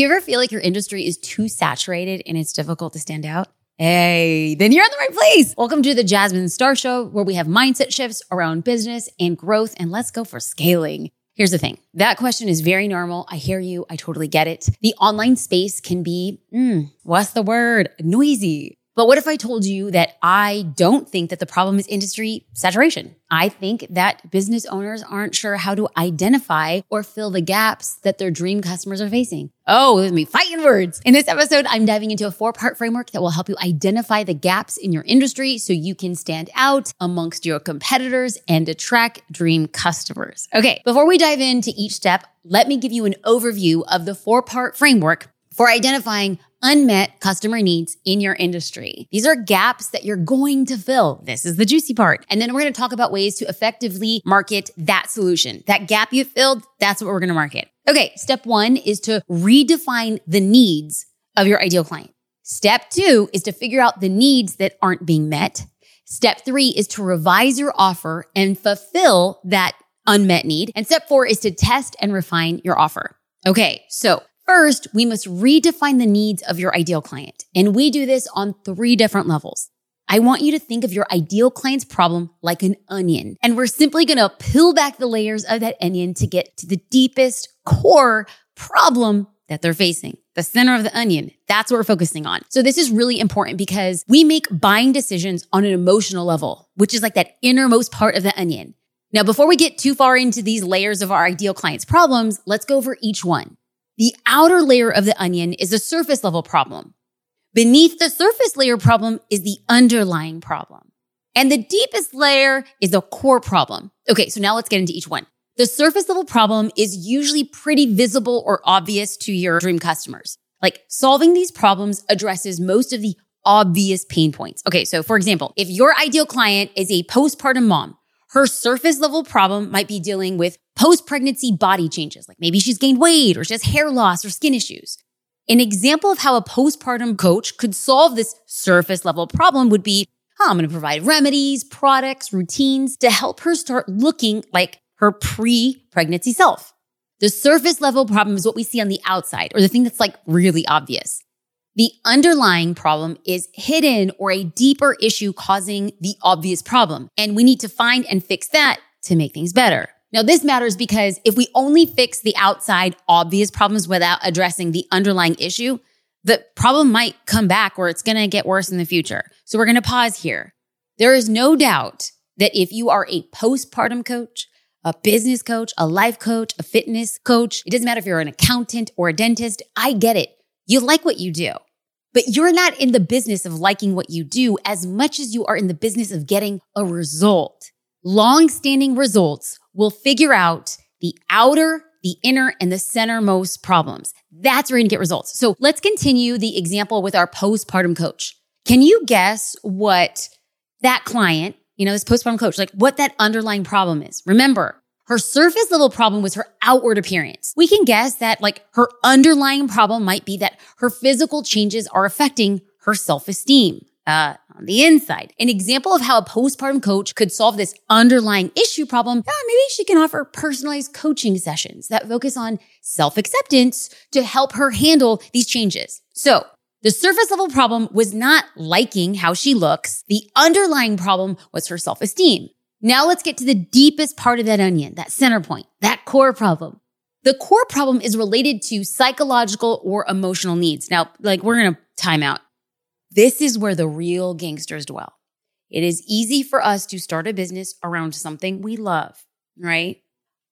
Do you ever feel like your industry is too saturated and it's difficult to stand out? Hey, then you're in the right place. Welcome to the Jasmine Star Show, where we have mindset shifts around business and growth, and let's go for scaling. Here's the thing that question is very normal. I hear you. I totally get it. The online space can be, mm, what's the word? Noisy. But what if I told you that I don't think that the problem is industry saturation? I think that business owners aren't sure how to identify or fill the gaps that their dream customers are facing. Oh, with me fighting words. In this episode, I'm diving into a four part framework that will help you identify the gaps in your industry so you can stand out amongst your competitors and attract dream customers. Okay. Before we dive into each step, let me give you an overview of the four part framework for identifying unmet customer needs in your industry. These are gaps that you're going to fill. This is the juicy part. And then we're going to talk about ways to effectively market that solution. That gap you filled, that's what we're going to market. Okay. Step one is to redefine the needs of your ideal client. Step two is to figure out the needs that aren't being met. Step three is to revise your offer and fulfill that unmet need. And step four is to test and refine your offer. Okay. So First, we must redefine the needs of your ideal client. And we do this on three different levels. I want you to think of your ideal client's problem like an onion. And we're simply going to peel back the layers of that onion to get to the deepest core problem that they're facing. The center of the onion. That's what we're focusing on. So this is really important because we make buying decisions on an emotional level, which is like that innermost part of the onion. Now, before we get too far into these layers of our ideal client's problems, let's go over each one. The outer layer of the onion is a surface level problem. Beneath the surface layer problem is the underlying problem. And the deepest layer is the core problem. Okay, so now let's get into each one. The surface level problem is usually pretty visible or obvious to your dream customers. Like solving these problems addresses most of the obvious pain points. Okay, so for example, if your ideal client is a postpartum mom her surface level problem might be dealing with post pregnancy body changes, like maybe she's gained weight or she has hair loss or skin issues. An example of how a postpartum coach could solve this surface level problem would be oh, I'm going to provide remedies, products, routines to help her start looking like her pre pregnancy self. The surface level problem is what we see on the outside or the thing that's like really obvious. The underlying problem is hidden or a deeper issue causing the obvious problem. And we need to find and fix that to make things better. Now, this matters because if we only fix the outside obvious problems without addressing the underlying issue, the problem might come back or it's going to get worse in the future. So we're going to pause here. There is no doubt that if you are a postpartum coach, a business coach, a life coach, a fitness coach, it doesn't matter if you're an accountant or a dentist. I get it. You like what you do, but you're not in the business of liking what you do as much as you are in the business of getting a result. Long standing results will figure out the outer, the inner, and the centermost problems. That's where you're gonna get results. So let's continue the example with our postpartum coach. Can you guess what that client, you know, this postpartum coach, like what that underlying problem is? Remember, her surface level problem was her outward appearance. We can guess that like her underlying problem might be that her physical changes are affecting her self-esteem. Uh, on the inside. An example of how a postpartum coach could solve this underlying issue problem, uh, maybe she can offer personalized coaching sessions that focus on self-acceptance to help her handle these changes. So the surface level problem was not liking how she looks. The underlying problem was her self-esteem. Now let's get to the deepest part of that onion, that center point, that core problem. The core problem is related to psychological or emotional needs. Now, like we're going to time out. This is where the real gangsters dwell. It is easy for us to start a business around something we love, right?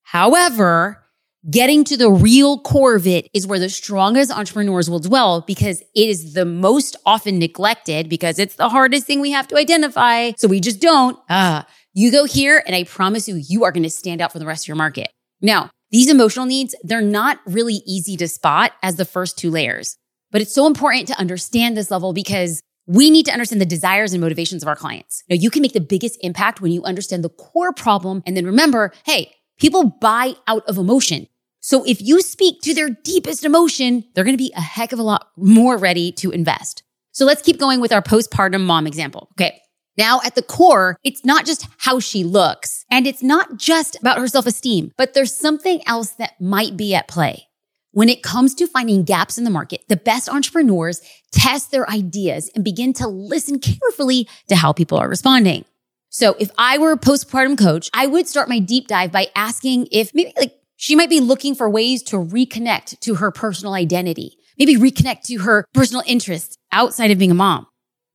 However, getting to the real core of it is where the strongest entrepreneurs will dwell because it is the most often neglected because it's the hardest thing we have to identify. So we just don't. Ah, you go here and I promise you, you are going to stand out for the rest of your market. Now, these emotional needs, they're not really easy to spot as the first two layers, but it's so important to understand this level because we need to understand the desires and motivations of our clients. Now, you can make the biggest impact when you understand the core problem. And then remember, hey, people buy out of emotion. So if you speak to their deepest emotion, they're going to be a heck of a lot more ready to invest. So let's keep going with our postpartum mom example. Okay. Now, at the core, it's not just how she looks and it's not just about her self esteem, but there's something else that might be at play. When it comes to finding gaps in the market, the best entrepreneurs test their ideas and begin to listen carefully to how people are responding. So if I were a postpartum coach, I would start my deep dive by asking if maybe like she might be looking for ways to reconnect to her personal identity, maybe reconnect to her personal interests outside of being a mom.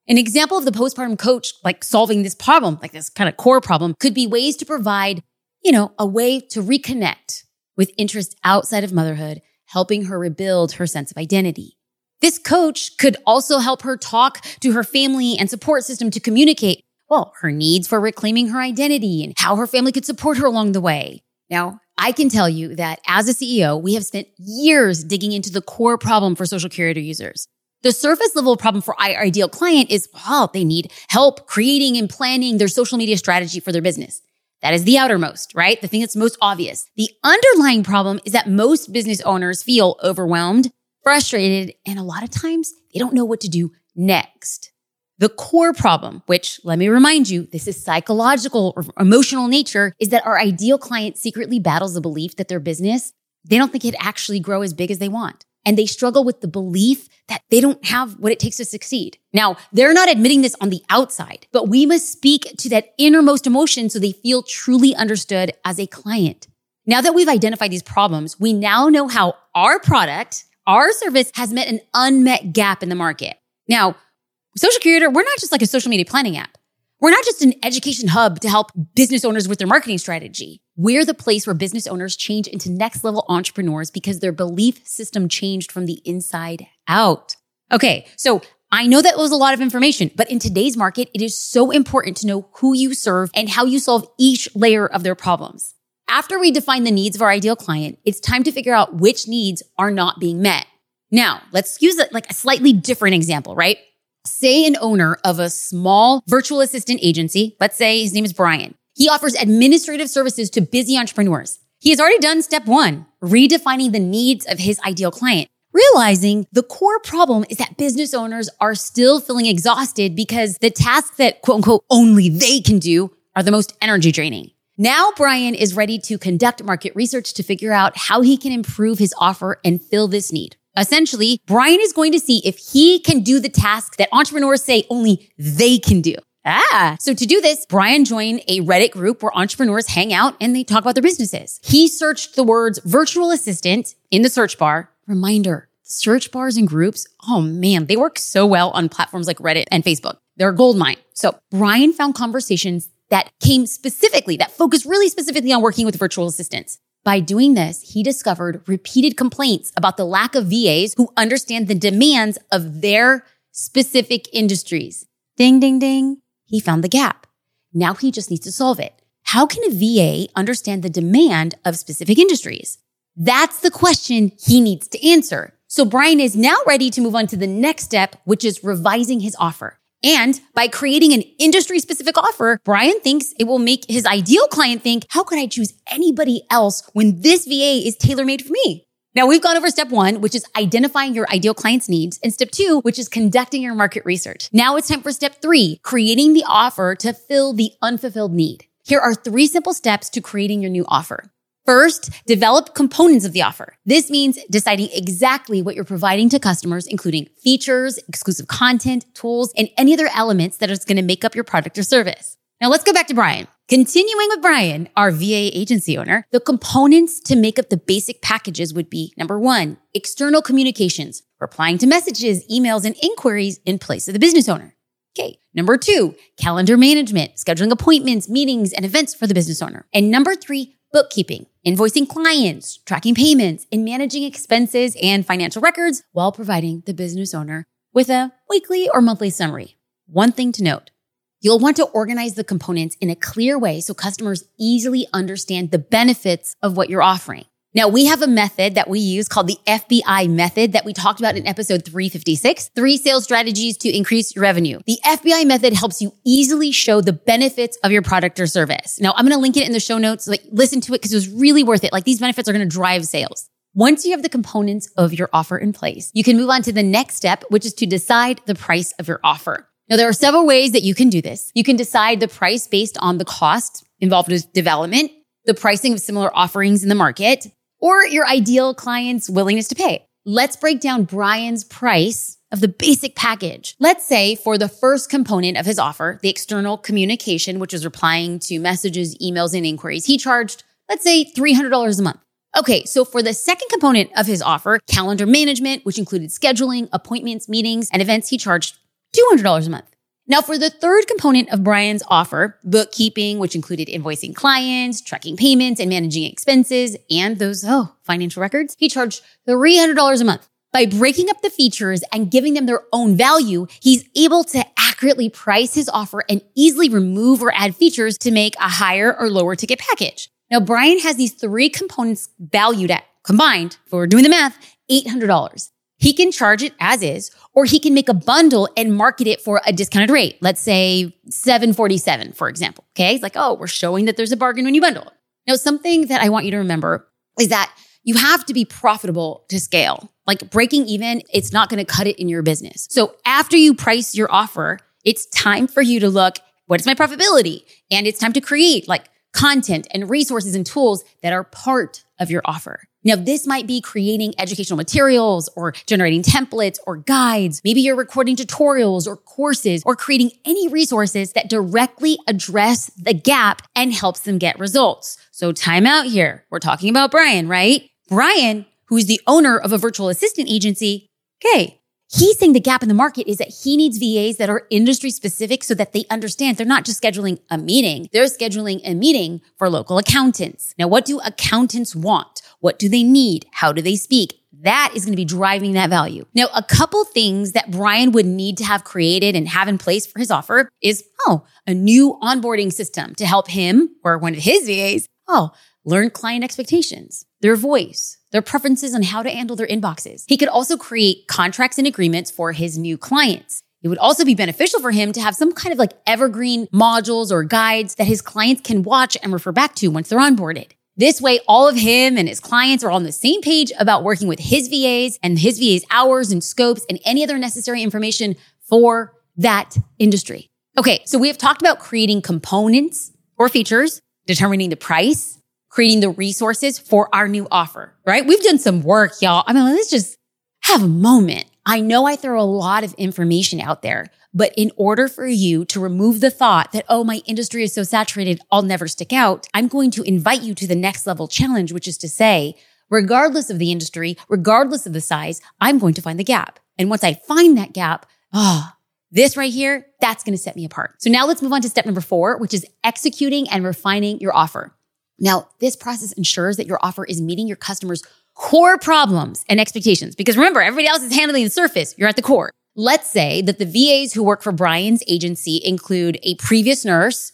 An example of the postpartum coach, like solving this problem, like this kind of core problem, could be ways to provide, you know, a way to reconnect with interests outside of motherhood, helping her rebuild her sense of identity. This coach could also help her talk to her family and support system to communicate, well, her needs for reclaiming her identity and how her family could support her along the way. Now, I can tell you that as a CEO, we have spent years digging into the core problem for social curator users. The surface level problem for our ideal client is, well, they need help creating and planning their social media strategy for their business. That is the outermost, right? The thing that's most obvious. The underlying problem is that most business owners feel overwhelmed, frustrated, and a lot of times they don't know what to do next. The core problem, which let me remind you, this is psychological or emotional nature, is that our ideal client secretly battles the belief that their business, they don't think it actually grow as big as they want and they struggle with the belief that they don't have what it takes to succeed. Now, they're not admitting this on the outside, but we must speak to that innermost emotion so they feel truly understood as a client. Now that we've identified these problems, we now know how our product, our service has met an unmet gap in the market. Now, Social Curator, we're not just like a social media planning app. We're not just an education hub to help business owners with their marketing strategy. We're the place where business owners change into next level entrepreneurs because their belief system changed from the inside out. Okay. So I know that was a lot of information, but in today's market, it is so important to know who you serve and how you solve each layer of their problems. After we define the needs of our ideal client, it's time to figure out which needs are not being met. Now, let's use a, like a slightly different example, right? Say an owner of a small virtual assistant agency, let's say his name is Brian. He offers administrative services to busy entrepreneurs. He has already done step one, redefining the needs of his ideal client, realizing the core problem is that business owners are still feeling exhausted because the tasks that quote unquote only they can do are the most energy draining. Now Brian is ready to conduct market research to figure out how he can improve his offer and fill this need. Essentially, Brian is going to see if he can do the task that entrepreneurs say only they can do. Ah, so to do this, Brian joined a Reddit group where entrepreneurs hang out and they talk about their businesses. He searched the words virtual assistant in the search bar. Reminder, search bars and groups. Oh man, they work so well on platforms like Reddit and Facebook. They're a gold mine. So Brian found conversations that came specifically, that focused really specifically on working with virtual assistants. By doing this, he discovered repeated complaints about the lack of VAs who understand the demands of their specific industries. Ding, ding, ding. He found the gap. Now he just needs to solve it. How can a VA understand the demand of specific industries? That's the question he needs to answer. So Brian is now ready to move on to the next step, which is revising his offer. And by creating an industry specific offer, Brian thinks it will make his ideal client think, how could I choose anybody else when this VA is tailor made for me? Now we've gone over step one, which is identifying your ideal client's needs, and step two, which is conducting your market research. Now it's time for step three, creating the offer to fill the unfulfilled need. Here are three simple steps to creating your new offer. First, develop components of the offer. This means deciding exactly what you're providing to customers, including features, exclusive content, tools, and any other elements that is going to make up your product or service. Now let's go back to Brian. Continuing with Brian, our VA agency owner, the components to make up the basic packages would be number one, external communications, replying to messages, emails, and inquiries in place of the business owner. Okay. Number two, calendar management, scheduling appointments, meetings, and events for the business owner. And number three, bookkeeping, invoicing clients, tracking payments, and managing expenses and financial records while providing the business owner with a weekly or monthly summary. One thing to note. You'll want to organize the components in a clear way so customers easily understand the benefits of what you're offering. Now we have a method that we use called the FBI method that we talked about in episode 356, three sales strategies to increase your revenue. The FBI method helps you easily show the benefits of your product or service. Now I'm going to link it in the show notes. Like listen to it because it was really worth it. Like these benefits are going to drive sales. Once you have the components of your offer in place, you can move on to the next step, which is to decide the price of your offer. Now, there are several ways that you can do this. You can decide the price based on the cost involved with development, the pricing of similar offerings in the market, or your ideal client's willingness to pay. Let's break down Brian's price of the basic package. Let's say for the first component of his offer, the external communication, which is replying to messages, emails, and inquiries, he charged, let's say $300 a month. Okay, so for the second component of his offer, calendar management, which included scheduling, appointments, meetings, and events, he charged $200 a month. Now, for the third component of Brian's offer, bookkeeping, which included invoicing clients, tracking payments, and managing expenses, and those, oh, financial records, he charged $300 a month. By breaking up the features and giving them their own value, he's able to accurately price his offer and easily remove or add features to make a higher or lower ticket package. Now, Brian has these three components valued at combined for doing the math, $800. He can charge it as is, or he can make a bundle and market it for a discounted rate. Let's say 747, for example. Okay. It's like, oh, we're showing that there's a bargain when you bundle. Now, something that I want you to remember is that you have to be profitable to scale. Like breaking even, it's not going to cut it in your business. So after you price your offer, it's time for you to look, what is my profitability? And it's time to create like content and resources and tools that are part of your offer. Now, this might be creating educational materials or generating templates or guides. Maybe you're recording tutorials or courses or creating any resources that directly address the gap and helps them get results. So time out here. We're talking about Brian, right? Brian, who is the owner of a virtual assistant agency. Okay. He's saying the gap in the market is that he needs VAs that are industry specific so that they understand they're not just scheduling a meeting. They're scheduling a meeting for local accountants. Now, what do accountants want? What do they need? How do they speak? That is going to be driving that value. Now, a couple things that Brian would need to have created and have in place for his offer is, oh, a new onboarding system to help him or one of his VAs, oh, learn client expectations, their voice, their preferences on how to handle their inboxes. He could also create contracts and agreements for his new clients. It would also be beneficial for him to have some kind of like evergreen modules or guides that his clients can watch and refer back to once they're onboarded. This way, all of him and his clients are on the same page about working with his VAs and his VAs hours and scopes and any other necessary information for that industry. Okay. So we have talked about creating components or features, determining the price, creating the resources for our new offer, right? We've done some work, y'all. I mean, let's just have a moment. I know I throw a lot of information out there, but in order for you to remove the thought that, oh, my industry is so saturated, I'll never stick out, I'm going to invite you to the next level challenge, which is to say, regardless of the industry, regardless of the size, I'm going to find the gap. And once I find that gap, ah, oh, this right here, that's going to set me apart. So now let's move on to step number four, which is executing and refining your offer. Now, this process ensures that your offer is meeting your customers' core problems and expectations. Because remember, everybody else is handling the surface. You're at the core. Let's say that the VAs who work for Brian's agency include a previous nurse,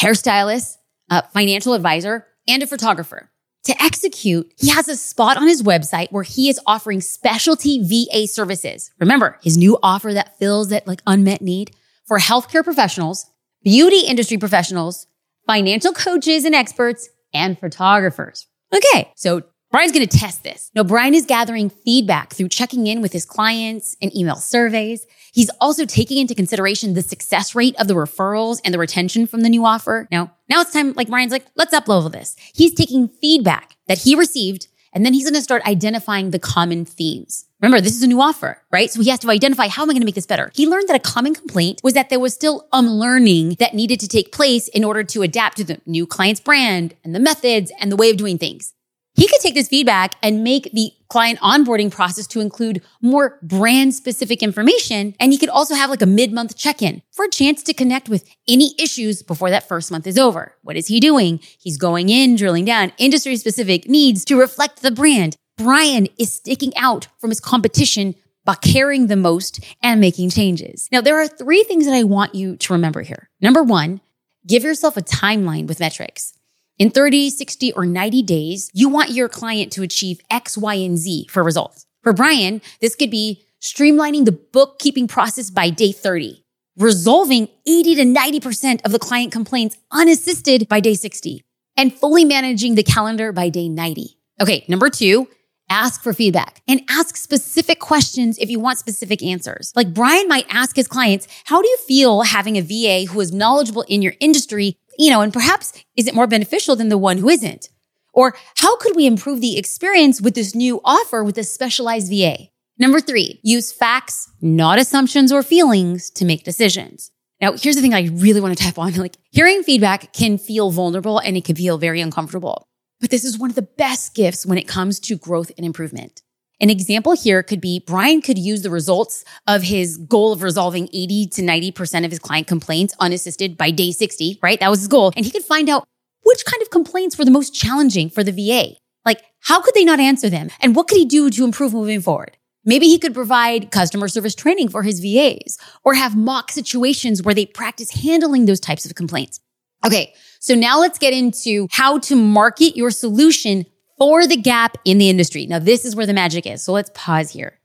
hairstylist, a financial advisor, and a photographer. To execute, he has a spot on his website where he is offering specialty VA services. Remember, his new offer that fills that like unmet need for healthcare professionals, beauty industry professionals, financial coaches and experts, and photographers. Okay, so Brian's to test this. Now, Brian is gathering feedback through checking in with his clients and email surveys. He's also taking into consideration the success rate of the referrals and the retention from the new offer. Now, now it's time, like Brian's like, let's uplevel this. He's taking feedback that he received and then he's to start identifying the common themes. Remember, this is a new offer, right? So he has to identify how am I going to make this better? He learned that a common complaint was that there was still um unlearning that needed to take place in order to adapt to the new client's brand and the methods and the way of doing things. He could take this feedback and make the client onboarding process to include more brand specific information. And he could also have like a mid month check in for a chance to connect with any issues before that first month is over. What is he doing? He's going in, drilling down industry specific needs to reflect the brand. Brian is sticking out from his competition by caring the most and making changes. Now, there are three things that I want you to remember here. Number one, give yourself a timeline with metrics. In 30, 60, or 90 days, you want your client to achieve X, Y, and Z for results. For Brian, this could be streamlining the bookkeeping process by day 30, resolving 80 to 90% of the client complaints unassisted by day 60, and fully managing the calendar by day 90. Okay, number two, ask for feedback and ask specific questions if you want specific answers. Like Brian might ask his clients, how do you feel having a VA who is knowledgeable in your industry you know, and perhaps is it more beneficial than the one who isn't? Or how could we improve the experience with this new offer with a specialized VA? Number three, use facts, not assumptions or feelings to make decisions. Now, here's the thing I really want to tap on. Like hearing feedback can feel vulnerable and it can feel very uncomfortable. But this is one of the best gifts when it comes to growth and improvement. An example here could be Brian could use the results of his goal of resolving 80 to 90% of his client complaints unassisted by day 60, right? That was his goal. And he could find out which kind of complaints were the most challenging for the VA. Like, how could they not answer them? And what could he do to improve moving forward? Maybe he could provide customer service training for his VAs or have mock situations where they practice handling those types of complaints. Okay. So now let's get into how to market your solution for the gap in the industry. Now, this is where the magic is. So let's pause here.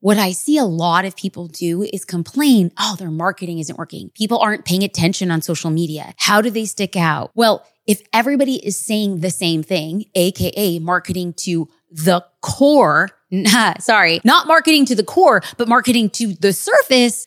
What I see a lot of people do is complain, oh, their marketing isn't working. People aren't paying attention on social media. How do they stick out? Well, if everybody is saying the same thing, AKA marketing to the core, nah, sorry, not marketing to the core, but marketing to the surface,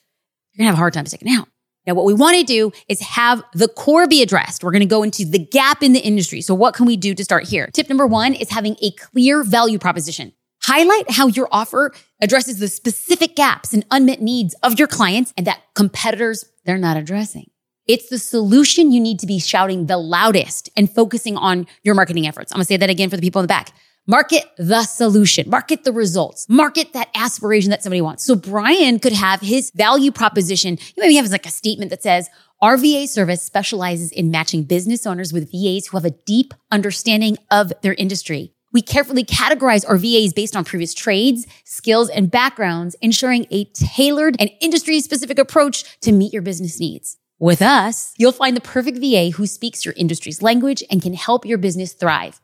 you're gonna have a hard time sticking out. Now, what we want to do is have the core be addressed. We're going to go into the gap in the industry. So what can we do to start here? Tip number one is having a clear value proposition. Highlight how your offer addresses the specific gaps and unmet needs of your clients and that competitors, they're not addressing. It's the solution you need to be shouting the loudest and focusing on your marketing efforts. I'm going to say that again for the people in the back. Market the solution, market the results, market that aspiration that somebody wants. So Brian could have his value proposition. You maybe have like a statement that says, our VA service specializes in matching business owners with VAs who have a deep understanding of their industry. We carefully categorize our VAs based on previous trades, skills, and backgrounds, ensuring a tailored and industry specific approach to meet your business needs. With us, you'll find the perfect VA who speaks your industry's language and can help your business thrive.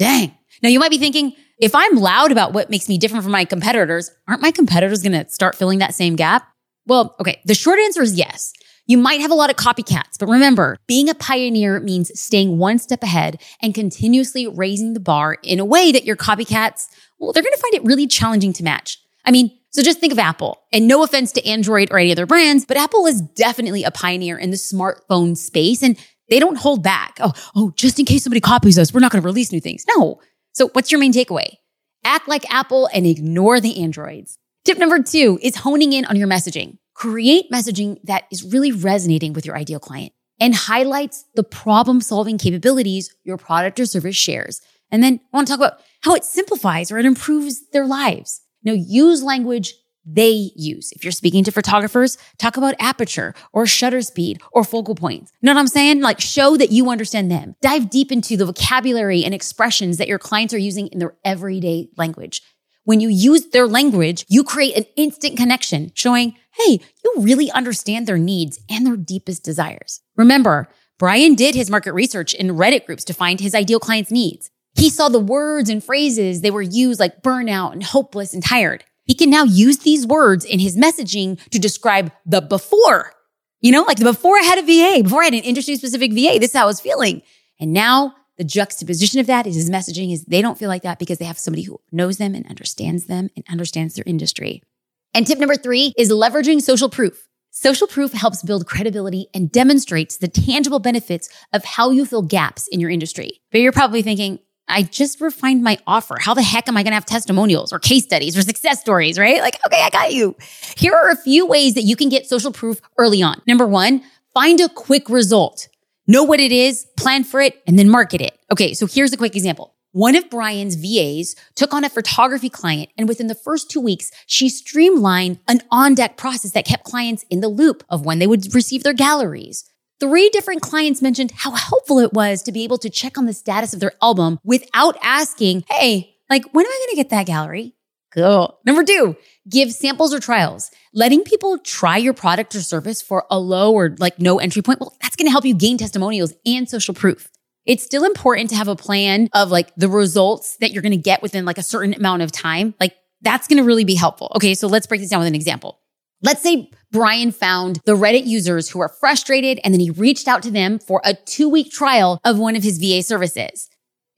Dang. Now you might be thinking, if I'm loud about what makes me different from my competitors, aren't my competitors going to start filling that same gap? Well, okay. The short answer is yes. You might have a lot of copycats, but remember, being a pioneer means staying one step ahead and continuously raising the bar in a way that your copycats, well, they're going to find it really challenging to match. I mean, so just think of Apple and no offense to Android or any other brands, but Apple is definitely a pioneer in the smartphone space and they don't hold back. Oh, oh, just in case somebody copies us, we're not going to release new things. No, so what's your main takeaway? Act like Apple and ignore the Androids. Tip number two is honing in on your messaging. Create messaging that is really resonating with your ideal client and highlights the problem solving capabilities your product or service shares. And then I want to talk about how it simplifies or it improves their lives. Now use language they use. If you're speaking to photographers, talk about aperture or shutter speed or focal points. You know what I'm saying? Like show that you understand them. Dive deep into the vocabulary and expressions that your clients are using in their everyday language. When you use their language, you create an instant connection showing, hey, you really understand their needs and their deepest desires. Remember, Brian did his market research in Reddit groups to find his ideal client's needs. He saw the words and phrases they were used like burnout and hopeless and tired. He can now use these words in his messaging to describe the before. You know, like the before I had a VA, before I had an industry specific VA, this is how I was feeling. And now the juxtaposition of that is his messaging is they don't feel like that because they have somebody who knows them and understands them and understands their industry. And tip number three is leveraging social proof. Social proof helps build credibility and demonstrates the tangible benefits of how you fill gaps in your industry. But you're probably thinking, I just refined my offer. How the heck am I going to have testimonials or case studies or success stories, right? Like, okay, I got you. Here are a few ways that you can get social proof early on. Number one, find a quick result. Know what it is, plan for it, and then market it. Okay, so here's a quick example. One of Brian's VAs took on a photography client, and within the first two weeks, she streamlined an on deck process that kept clients in the loop of when they would receive their galleries, Three different clients mentioned how helpful it was to be able to check on the status of their album without asking, Hey, like, when am I going to get that gallery? Cool. Number two, give samples or trials. Letting people try your product or service for a low or like no entry point. Well, that's going to help you gain testimonials and social proof. It's still important to have a plan of like the results that you're going to get within like a certain amount of time. Like that's going to really be helpful. Okay. So let's break this down with an example. Let's say Brian found the Reddit users who are frustrated and then he reached out to them for a two week trial of one of his VA services.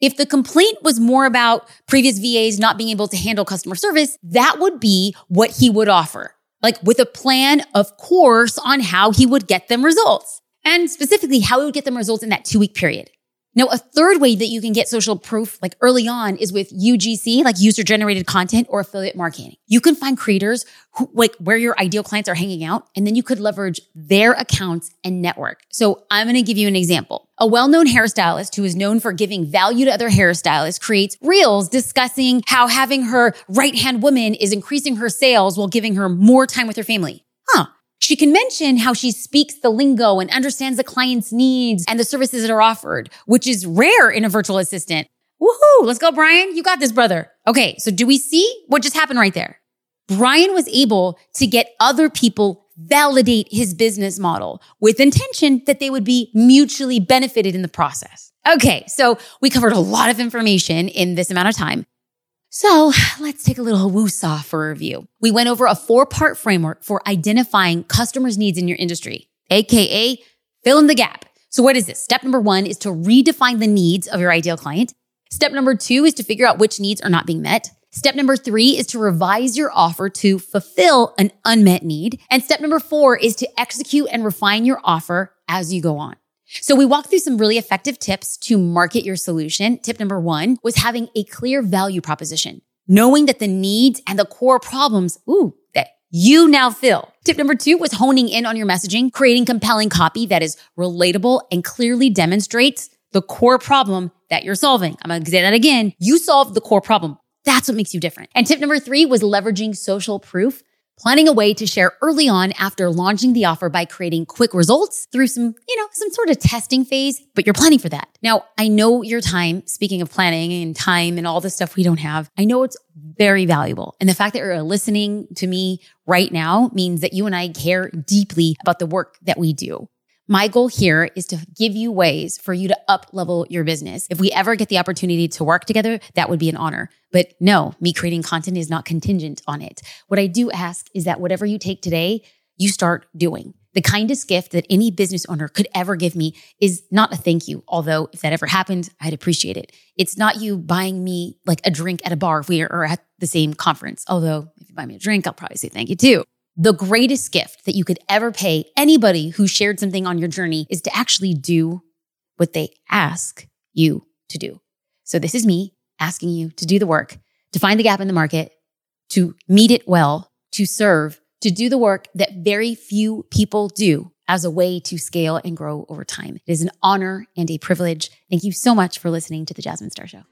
If the complaint was more about previous VAs not being able to handle customer service, that would be what he would offer. Like with a plan, of course, on how he would get them results and specifically how he would get them results in that two week period. Now, a third way that you can get social proof like early on is with UGC, like user generated content or affiliate marketing. You can find creators who like where your ideal clients are hanging out, and then you could leverage their accounts and network. So I'm going to give you an example. A well-known hairstylist who is known for giving value to other hairstylists creates reels discussing how having her right-hand woman is increasing her sales while giving her more time with her family. Huh. She can mention how she speaks the lingo and understands the client's needs and the services that are offered, which is rare in a virtual assistant. Woohoo! Let's go, Brian. You got this, brother. Okay. So do we see what just happened right there? Brian was able to get other people validate his business model with intention that they would be mutually benefited in the process. Okay. So we covered a lot of information in this amount of time. So let's take a little woosah for review. We went over a four part framework for identifying customers' needs in your industry, AKA fill in the gap. So what is this? Step number one is to redefine the needs of your ideal client. Step number two is to figure out which needs are not being met. Step number three is to revise your offer to fulfill an unmet need. And step number four is to execute and refine your offer as you go on. So we walked through some really effective tips to market your solution. Tip number one was having a clear value proposition, knowing that the needs and the core problems, ooh, that you now fill. Tip number two was honing in on your messaging, creating compelling copy that is relatable and clearly demonstrates the core problem that you're solving. I'm going to say that again. You solve the core problem. That's what makes you different. And tip number three was leveraging social proof planning a way to share early on after launching the offer by creating quick results through some, you know, some sort of testing phase, but you're planning for that. Now, I know your time, speaking of planning and time and all the stuff we don't have, I know it's very valuable. And the fact that you're listening to me right now means that you and I care deeply about the work that we do. My goal here is to give you ways for you to up level your business. If we ever get the opportunity to work together, that would be an honor. But no, me creating content is not contingent on it. What I do ask is that whatever you take today, you start doing. The kindest gift that any business owner could ever give me is not a thank you. Although if that ever happened, I'd appreciate it. It's not you buying me like a drink at a bar if we are at the same conference. Although if you buy me a drink, I'll probably say thank you too. The greatest gift that you could ever pay anybody who shared something on your journey is to actually do what they ask you to do. So this is me asking you to do the work, to find the gap in the market, to meet it well, to serve, to do the work that very few people do as a way to scale and grow over time. It is an honor and a privilege. Thank you so much for listening to the Jasmine Star Show.